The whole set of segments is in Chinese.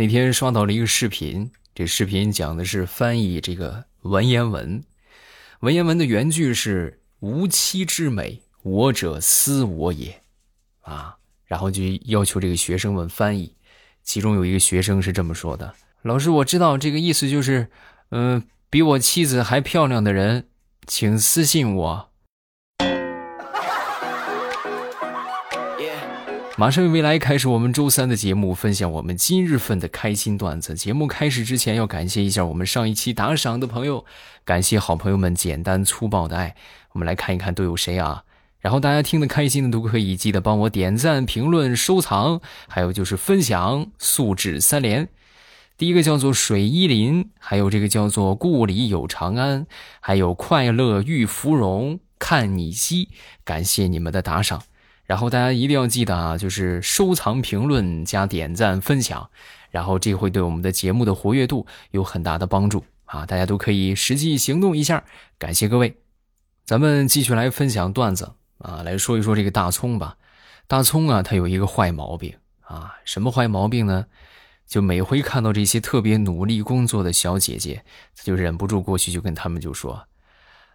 那天刷到了一个视频，这视频讲的是翻译这个文言文。文言文的原句是“无妻之美，我者私我也”，啊，然后就要求这个学生们翻译。其中有一个学生是这么说的：“老师，我知道这个意思就是，嗯，比我妻子还漂亮的人，请私信我。”马上未来开始我们周三的节目，分享我们今日份的开心段子。节目开始之前，要感谢一下我们上一期打赏的朋友，感谢好朋友们简单粗暴的爱。我们来看一看都有谁啊？然后大家听得开心的都可以记得帮我点赞、评论、收藏，还有就是分享，素质三连。第一个叫做水依林，还有这个叫做故里有长安，还有快乐遇芙蓉看你西，感谢你们的打赏。然后大家一定要记得啊，就是收藏、评论加点赞、分享，然后这会对我们的节目的活跃度有很大的帮助啊！大家都可以实际行动一下，感谢各位。咱们继续来分享段子啊，来说一说这个大葱吧。大葱啊，他有一个坏毛病啊，什么坏毛病呢？就每回看到这些特别努力工作的小姐姐，他就忍不住过去就跟他们就说：“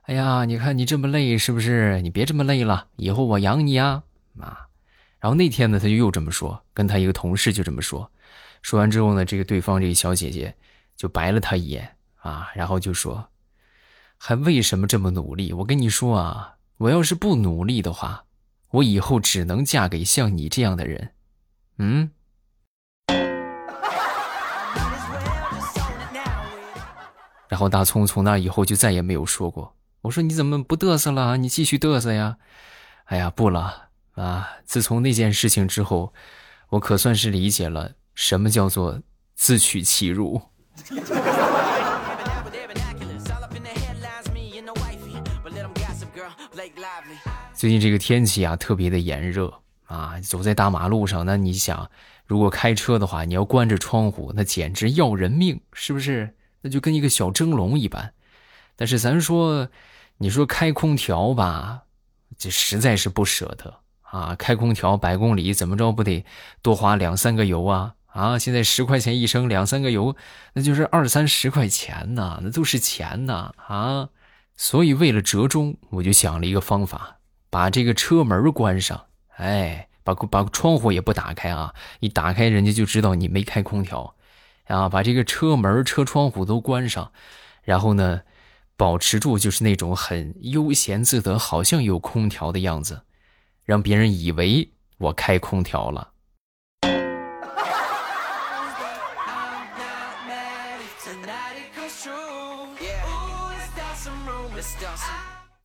哎呀，你看你这么累，是不是？你别这么累了，以后我养你啊。”啊，然后那天呢，他就又这么说，跟他一个同事就这么说，说完之后呢，这个对方这个小姐姐就白了他一眼啊，然后就说，还为什么这么努力？我跟你说啊，我要是不努力的话，我以后只能嫁给像你这样的人。嗯。然后大葱从那以后就再也没有说过。我说你怎么不嘚瑟了？你继续嘚瑟呀。哎呀，不了。啊！自从那件事情之后，我可算是理解了什么叫做自取其辱。最近这个天气啊，特别的炎热啊！走在大马路上，那你想，如果开车的话，你要关着窗户，那简直要人命，是不是？那就跟一个小蒸笼一般。但是咱说，你说开空调吧，这实在是不舍得。啊，开空调百公里怎么着不得多花两三个油啊？啊，现在十块钱一升，两三个油，那就是二三十块钱呐，那都是钱呐啊！所以为了折中，我就想了一个方法，把这个车门关上，哎，把把窗户也不打开啊，一打开人家就知道你没开空调，啊，把这个车门、车窗户都关上，然后呢，保持住就是那种很悠闲自得，好像有空调的样子。让别人以为我开空调了。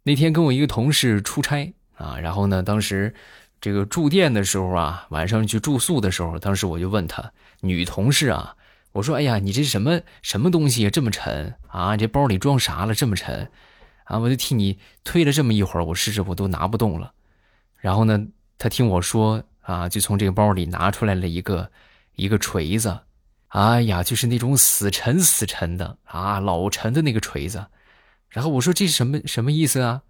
那天跟我一个同事出差啊，然后呢，当时这个住店的时候啊，晚上去住宿的时候，当时我就问他女同事啊，我说：“哎呀，你这什么什么东西这么沉啊？这包里装啥了这么沉？啊，我就替你推了这么一会儿，我试试我都拿不动了。”然后呢，他听我说啊，就从这个包里拿出来了一个一个锤子，哎呀，就是那种死沉死沉的啊，老沉的那个锤子。然后我说这是什么什么意思啊？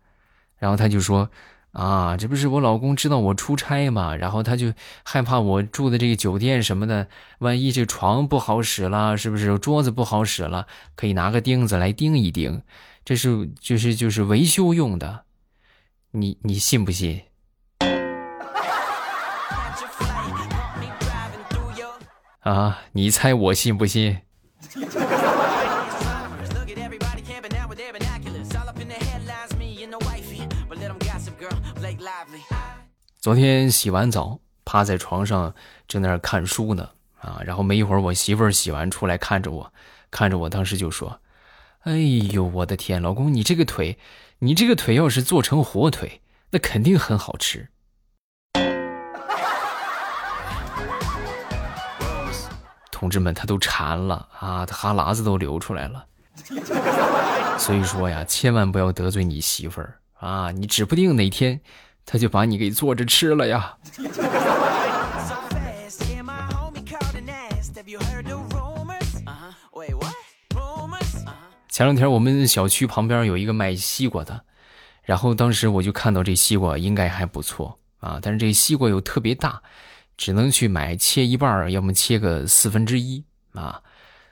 然后他就说啊，这不是我老公知道我出差嘛，然后他就害怕我住的这个酒店什么的，万一这床不好使了，是不是桌子不好使了，可以拿个钉子来钉一钉，这是就是就是维修用的。你你信不信？啊，你猜我信不信？昨天洗完澡，趴在床上正在那看书呢。啊，然后没一会儿，我媳妇儿洗完出来，看着我，看着我，当时就说：“哎呦，我的天，老公，你这个腿，你这个腿要是做成火腿，那肯定很好吃。”同志们，他都馋了啊，他哈喇子都流出来了。所以说呀，千万不要得罪你媳妇儿啊，你指不定哪天他就把你给做着吃了呀。前两天我们小区旁边有一个卖西瓜的，然后当时我就看到这西瓜应该还不错啊，但是这西瓜又特别大。只能去买切一半要么切个四分之一啊。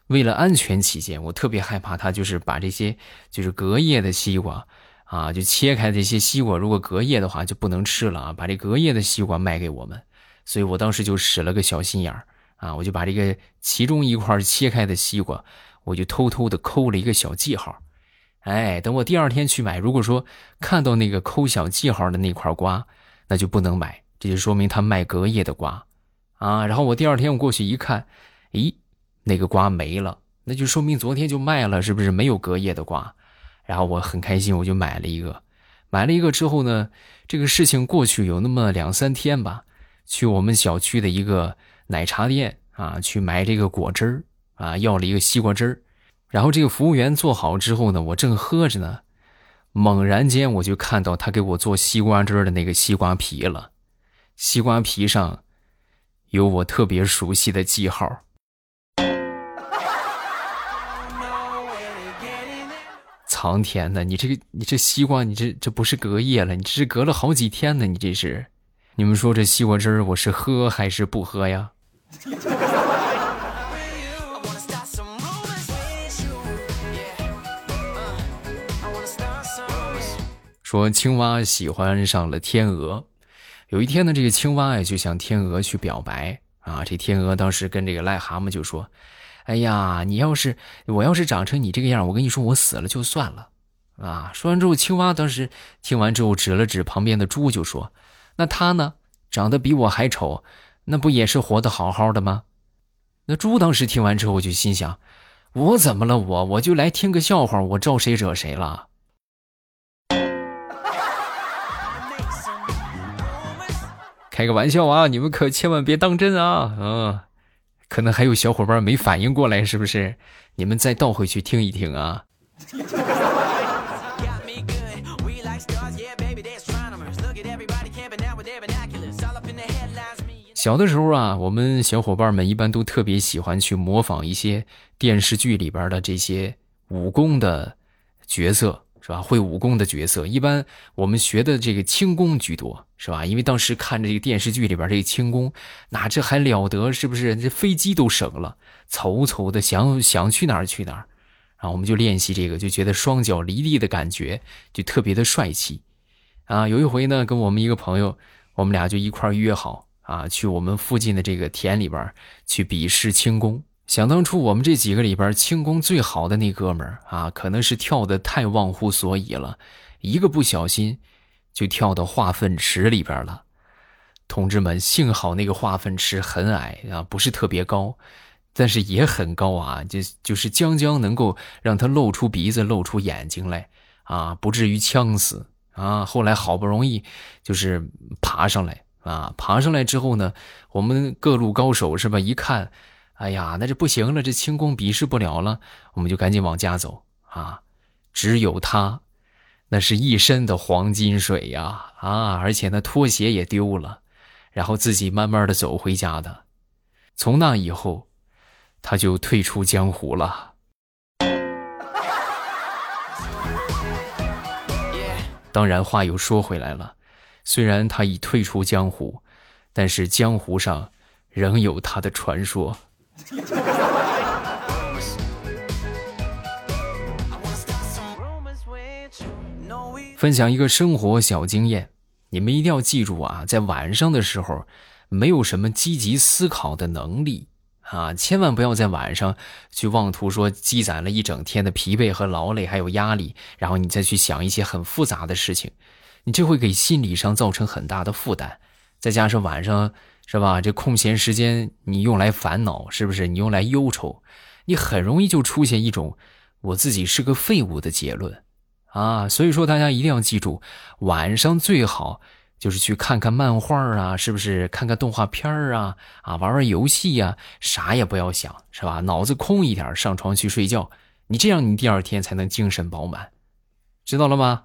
为了安全起见，我特别害怕他就是把这些就是隔夜的西瓜啊，就切开这些西瓜，如果隔夜的话就不能吃了啊，把这隔夜的西瓜卖给我们。所以我当时就使了个小心眼儿啊，我就把这个其中一块切开的西瓜，我就偷偷的抠了一个小记号。哎，等我第二天去买，如果说看到那个抠小记号的那块瓜，那就不能买，这就说明他卖隔夜的瓜啊。然后我第二天我过去一看，咦？那个瓜没了，那就说明昨天就卖了，是不是没有隔夜的瓜？然后我很开心，我就买了一个。买了一个之后呢，这个事情过去有那么两三天吧，去我们小区的一个奶茶店啊，去买这个果汁儿啊，要了一个西瓜汁儿。然后这个服务员做好之后呢，我正喝着呢，猛然间我就看到他给我做西瓜汁儿的那个西瓜皮了，西瓜皮上有我特别熟悉的记号。苍天呐，你这个你这西瓜，你这这不是隔夜了，你这是隔了好几天呢，你这是？你们说这西瓜汁儿我是喝还是不喝呀？说青蛙喜欢上了天鹅，有一天呢，这个青蛙呀就向天鹅去表白啊，这天鹅当时跟这个癞蛤蟆就说。哎呀，你要是我要是长成你这个样，我跟你说，我死了就算了，啊！说完之后，青蛙当时听完之后，指了指旁边的猪，就说：“那他呢，长得比我还丑，那不也是活得好好的吗？”那猪当时听完之后，就心想：“我怎么了？我我就来听个笑话，我招谁惹谁了？”开个玩笑啊，你们可千万别当真啊！嗯。可能还有小伙伴没反应过来，是不是？你们再倒回去听一听啊。小的时候啊，我们小伙伴们一般都特别喜欢去模仿一些电视剧里边的这些武功的角色。是吧？会武功的角色，一般我们学的这个轻功居多，是吧？因为当时看这个电视剧里边这个轻功，那这还了得？是不是？这飞机都省了，嗖嗖的想想去哪儿去哪儿，然后我们就练习这个，就觉得双脚离地的感觉就特别的帅气，啊！有一回呢，跟我们一个朋友，我们俩就一块约好啊，去我们附近的这个田里边去比试轻功。想当初，我们这几个里边轻功最好的那哥们儿啊，可能是跳的太忘乎所以了，一个不小心就跳到化粪池里边了。同志们，幸好那个化粪池很矮啊，不是特别高，但是也很高啊，就就是将将能够让他露出鼻子、露出眼睛来啊，不至于呛死啊。后来好不容易就是爬上来啊，爬上来之后呢，我们各路高手是吧？一看。哎呀，那这不行了，这轻功比试不了了，我们就赶紧往家走啊！只有他，那是一身的黄金水呀啊！而且那拖鞋也丢了，然后自己慢慢的走回家的。从那以后，他就退出江湖了。当然，话又说回来了，虽然他已退出江湖，但是江湖上仍有他的传说。分享一个生活小经验，你们一定要记住啊，在晚上的时候，没有什么积极思考的能力啊，千万不要在晚上去妄图说积攒了一整天的疲惫和劳累，还有压力，然后你再去想一些很复杂的事情，你这会给心理上造成很大的负担，再加上晚上。是吧？这空闲时间你用来烦恼，是不是？你用来忧愁，你很容易就出现一种我自己是个废物的结论啊！所以说，大家一定要记住，晚上最好就是去看看漫画啊，是不是？看看动画片啊，啊，玩玩游戏呀，啥也不要想，是吧？脑子空一点，上床去睡觉，你这样你第二天才能精神饱满，知道了吗？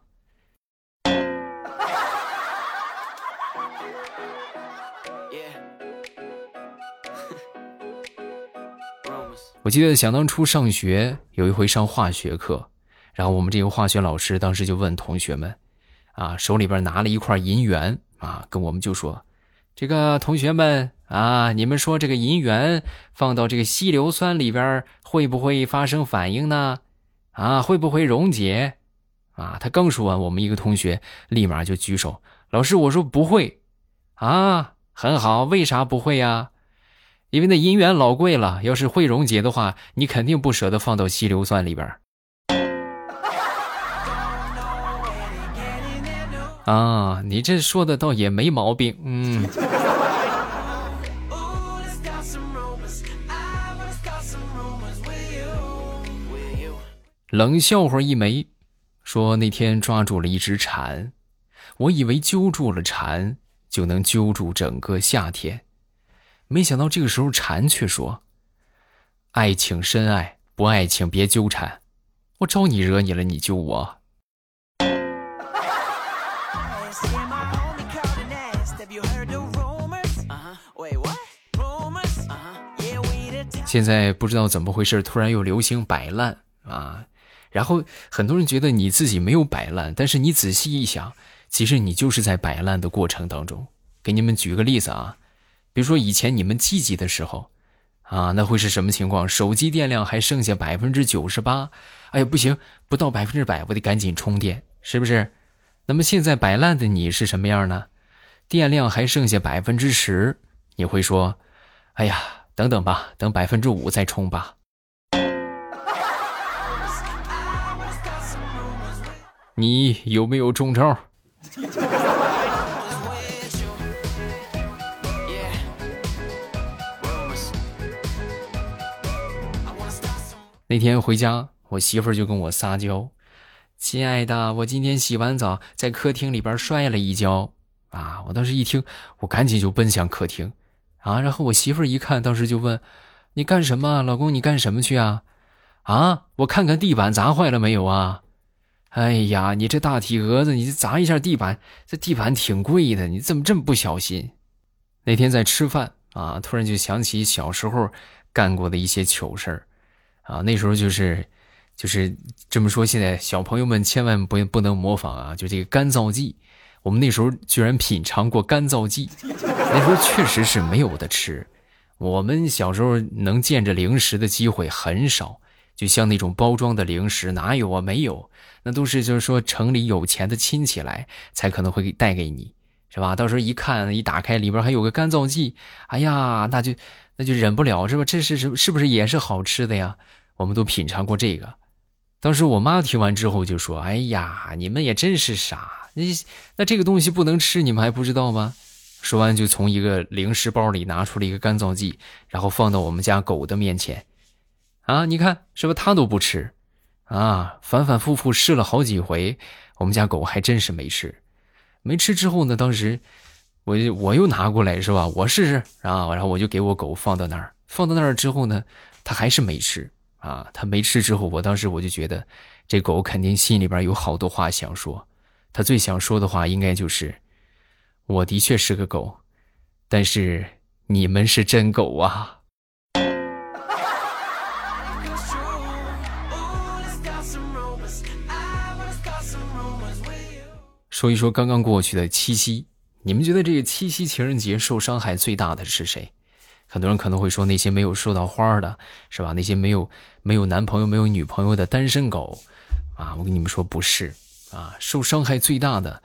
我记得想当初上学有一回上化学课，然后我们这个化学老师当时就问同学们，啊，手里边拿了一块银元啊，跟我们就说：“这个同学们啊，你们说这个银元放到这个稀硫酸里边会不会发生反应呢？啊，会不会溶解？啊，他刚说完，我们一个同学立马就举手，老师，我说不会。啊，很好，为啥不会呀？因为那银元老贵了，要是会溶解的话，你肯定不舍得放到稀硫酸里边。啊，你这说的倒也没毛病，嗯。冷笑话一枚，说那天抓住了一只蝉，我以为揪住了蝉就能揪住整个夏天，没想到这个时候蝉却说：“爱情深爱，不爱请别纠缠，我招你惹你了，你救我。”现在不知道怎么回事，突然又流行摆烂啊！然后很多人觉得你自己没有摆烂，但是你仔细一想，其实你就是在摆烂的过程当中。给你们举个例子啊，比如说以前你们积极的时候，啊，那会是什么情况？手机电量还剩下百分之九十八，哎呀，不行，不到百分之百，我得赶紧充电，是不是？那么现在摆烂的你是什么样呢？电量还剩下百分之十，你会说，哎呀。等等吧，等百分之五再充吧。你有没有中招？那天回家，我媳妇儿就跟我撒娇：“亲爱的，我今天洗完澡在客厅里边摔了一跤。”啊！我当时一听，我赶紧就奔向客厅。啊！然后我媳妇儿一看，当时就问：“你干什么，老公？你干什么去啊？”啊！我看看地板砸坏了没有啊？哎呀，你这大体格子，你砸一下地板，这地板挺贵的，你怎么这么不小心？那天在吃饭啊，突然就想起小时候干过的一些糗事儿啊。那时候就是，就是这么说，现在小朋友们千万不不能模仿啊！就这个干燥剂。我们那时候居然品尝过干燥剂，那时候确实是没有的吃。我们小时候能见着零食的机会很少，就像那种包装的零食，哪有啊？没有，那都是就是说城里有钱的亲戚来才可能会带给你，是吧？到时候一看，一打开里边还有个干燥剂，哎呀，那就那就忍不了，是吧？这是是是不是也是好吃的呀？我们都品尝过这个。当时我妈听完之后就说：“哎呀，你们也真是傻。”那那这个东西不能吃，你们还不知道吗？说完就从一个零食包里拿出了一个干燥剂，然后放到我们家狗的面前。啊，你看是不是它都不吃？啊，反反复复试了好几回，我们家狗还真是没吃。没吃之后呢，当时我就我又拿过来是吧？我试试啊，然后我就给我狗放到那儿，放到那儿之后呢，它还是没吃。啊，它没吃之后，我当时我就觉得这狗肯定心里边有好多话想说。它最想说的话应该就是：“我的确是个狗，但是你们是真狗啊！”说一说刚刚过去的七夕，你们觉得这个七夕情人节受伤害最大的是谁？很多人可能会说那些没有收到花的，是吧？那些没有没有男朋友、没有女朋友的单身狗，啊，我跟你们说不是。啊，受伤害最大的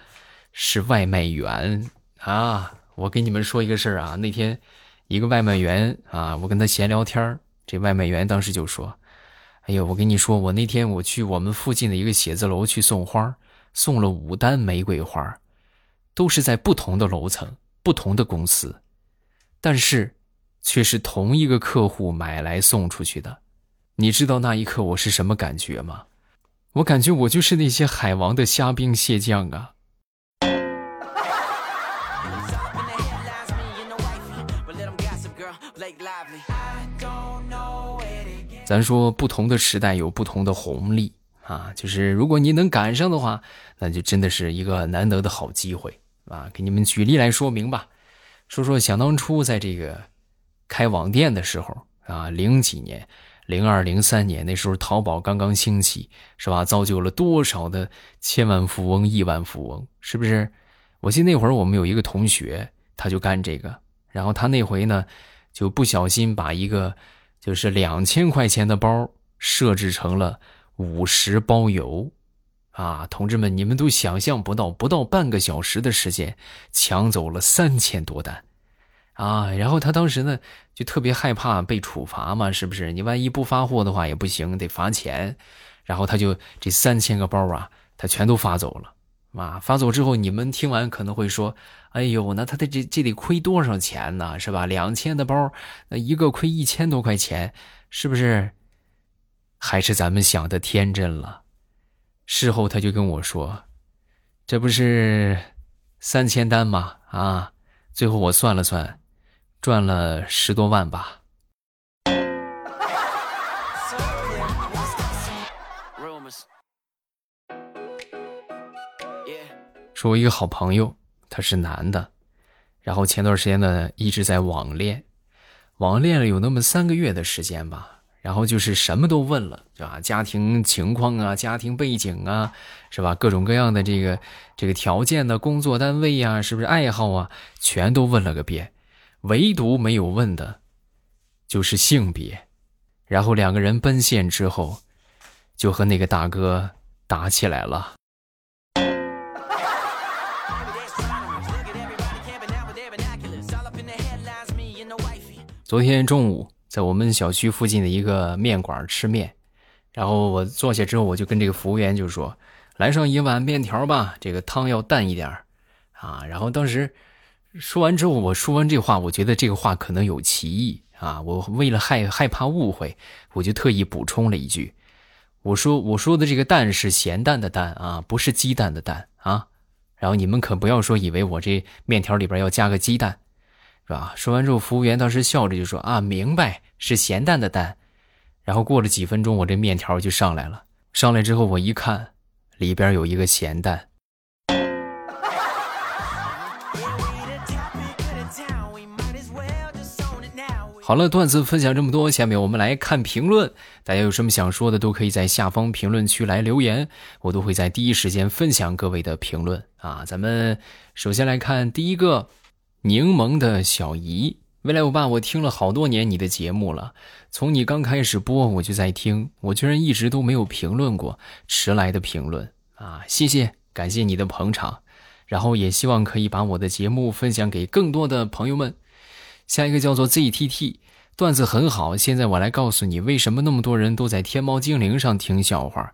是外卖员啊！我跟你们说一个事儿啊，那天一个外卖员啊，我跟他闲聊天这外卖员当时就说：“哎呦，我跟你说，我那天我去我们附近的一个写字楼去送花，送了五单玫瑰花，都是在不同的楼层、不同的公司，但是却是同一个客户买来送出去的。你知道那一刻我是什么感觉吗？”我感觉我就是那些海王的虾兵蟹将啊！咱说不同的时代有不同的红利啊，就是如果你能赶上的话，那就真的是一个难得的好机会啊！给你们举例来说明吧，说说想当初在这个开网店的时候啊，零几年。零二零三年那时候，淘宝刚刚兴起，是吧？造就了多少的千万富翁、亿万富翁，是不是？我记得那会儿我们有一个同学，他就干这个。然后他那回呢，就不小心把一个就是两千块钱的包设置成了五十包邮。啊，同志们，你们都想象不到，不到半个小时的时间，抢走了三千多单，啊！然后他当时呢，就特别害怕被处罚嘛，是不是？你万一不发货的话也不行，得罚钱。然后他就这三千个包啊，他全都发走了。啊，发走之后，你们听完可能会说：“哎呦，那他的这这得亏多少钱呢？是吧？两千的包，那一个亏一千多块钱，是不是？还是咱们想的天真了。”事后他就跟我说：“这不是三千单吗？啊，最后我算了算，赚了十多万吧。”说，我一个好朋友，他是男的，然后前段时间呢一直在网恋，网恋了有那么三个月的时间吧。然后就是什么都问了，是吧？家庭情况啊，家庭背景啊，是吧？各种各样的这个这个条件的工作单位呀，是不是爱好啊，全都问了个遍，唯独没有问的，就是性别。然后两个人奔现之后，就和那个大哥打起来了。昨天中午。在我们小区附近的一个面馆吃面，然后我坐下之后，我就跟这个服务员就说：“来上一碗面条吧，这个汤要淡一点啊。”然后当时说完之后，我说完这话，我觉得这个话可能有歧义啊。我为了害害怕误会，我就特意补充了一句：“我说我说的这个蛋是咸蛋的蛋啊，不是鸡蛋的蛋啊。”然后你们可不要说以为我这面条里边要加个鸡蛋。是吧？说完之后，服务员当时笑着就说：“啊，明白，是咸蛋的蛋。”然后过了几分钟，我这面条就上来了。上来之后，我一看，里边有一个咸蛋。好了，段子分享这么多，下面我们来看评论。大家有什么想说的，都可以在下方评论区来留言，我都会在第一时间分享各位的评论啊。咱们首先来看第一个。柠檬的小姨，未来我爸，我听了好多年你的节目了，从你刚开始播我就在听，我居然一直都没有评论过迟来的评论啊！谢谢，感谢你的捧场，然后也希望可以把我的节目分享给更多的朋友们。下一个叫做 ZTT，段子很好，现在我来告诉你为什么那么多人都在天猫精灵上听笑话。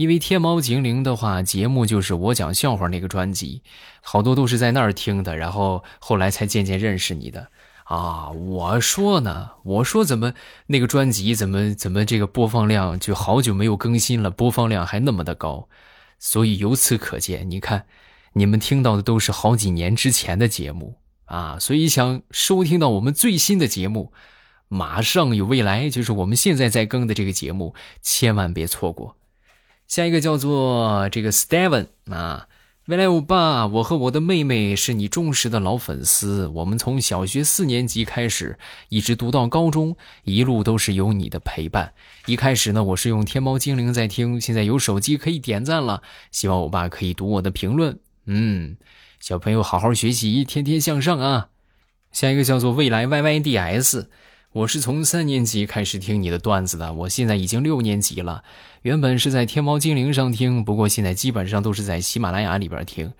因为天猫精灵的话，节目就是我讲笑话那个专辑，好多都是在那儿听的，然后后来才渐渐认识你的啊。我说呢，我说怎么那个专辑怎么怎么这个播放量就好久没有更新了，播放量还那么的高，所以由此可见，你看你们听到的都是好几年之前的节目啊，所以想收听到我们最新的节目，马上有未来，就是我们现在在更的这个节目，千万别错过。下一个叫做这个 Steven 啊，未来欧巴，我和我的妹妹是你忠实的老粉丝，我们从小学四年级开始，一直读到高中，一路都是有你的陪伴。一开始呢，我是用天猫精灵在听，现在有手机可以点赞了，希望欧巴可以读我的评论。嗯，小朋友好好学习，天天向上啊。下一个叫做未来 YYDS。我是从三年级开始听你的段子的，我现在已经六年级了。原本是在天猫精灵上听，不过现在基本上都是在喜马拉雅里边听。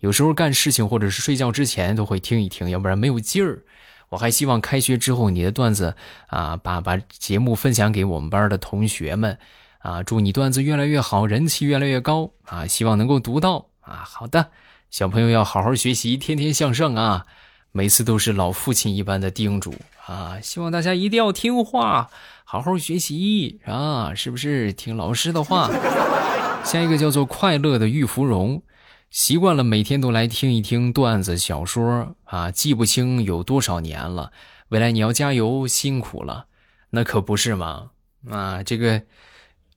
有时候干事情或者是睡觉之前都会听一听，要不然没有劲儿。我还希望开学之后你的段子啊，把把节目分享给我们班的同学们啊。祝你段子越来越好，人气越来越高啊！希望能够读到啊。好的，小朋友要好好学习，天天向上啊。每次都是老父亲一般的叮嘱啊，希望大家一定要听话，好好学习啊，是不是听老师的话？下一个叫做快乐的玉芙蓉，习惯了每天都来听一听段子小说啊，记不清有多少年了。未来你要加油，辛苦了，那可不是吗？啊，这个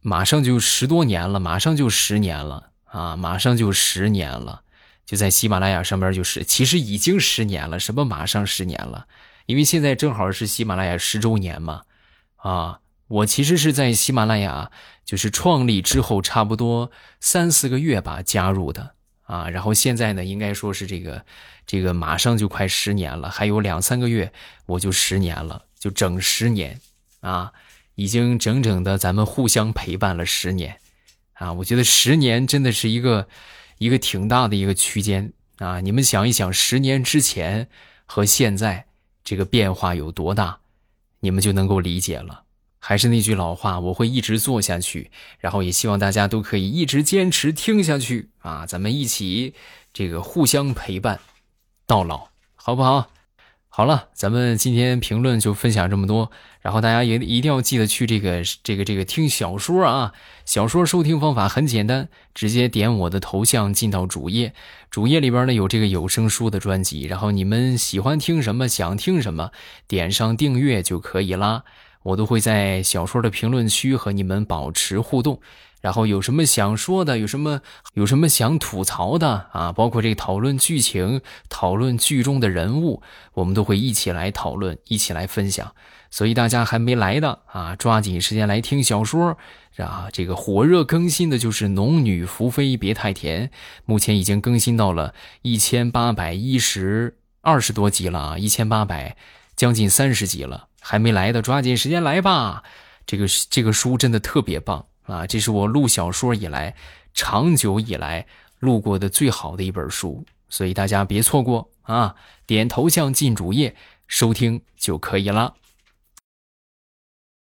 马上就十多年了，马上就十年了啊，马上就十年了。就在喜马拉雅上边，就是其实已经十年了，什么马上十年了？因为现在正好是喜马拉雅十周年嘛，啊，我其实是在喜马拉雅就是创立之后差不多三四个月吧加入的啊，然后现在呢，应该说是这个这个马上就快十年了，还有两三个月我就十年了，就整十年啊，已经整整的咱们互相陪伴了十年啊，我觉得十年真的是一个一个挺大的一个区间啊，你们想一想，十年之前和现在这个变化有多大，你们就能够理解了。还是那句老话，我会一直做下去，然后也希望大家都可以一直坚持听下去啊！咱们一起这个互相陪伴到老，好不好？好了，咱们今天评论就分享这么多，然后大家也一定要记得去这个这个这个听小说啊！小说收听方法很简单，直接点我的头像进到主页，主页里边呢有这个有声书的专辑，然后你们喜欢听什么，想听什么，点上订阅就可以啦。我都会在小说的评论区和你们保持互动，然后有什么想说的，有什么有什么想吐槽的啊，包括这个讨论剧情、讨论剧中的人物，我们都会一起来讨论，一起来分享。所以大家还没来的啊，抓紧时间来听小说啊！这个火热更新的就是《农女福妃别太甜》，目前已经更新到了一千八百一十二十多集了啊，一千八百将近三十集了。还没来的，抓紧时间来吧！这个这个书真的特别棒啊！这是我录小说以来，长久以来录过的最好的一本书，所以大家别错过啊！点头像进主页收听就可以了。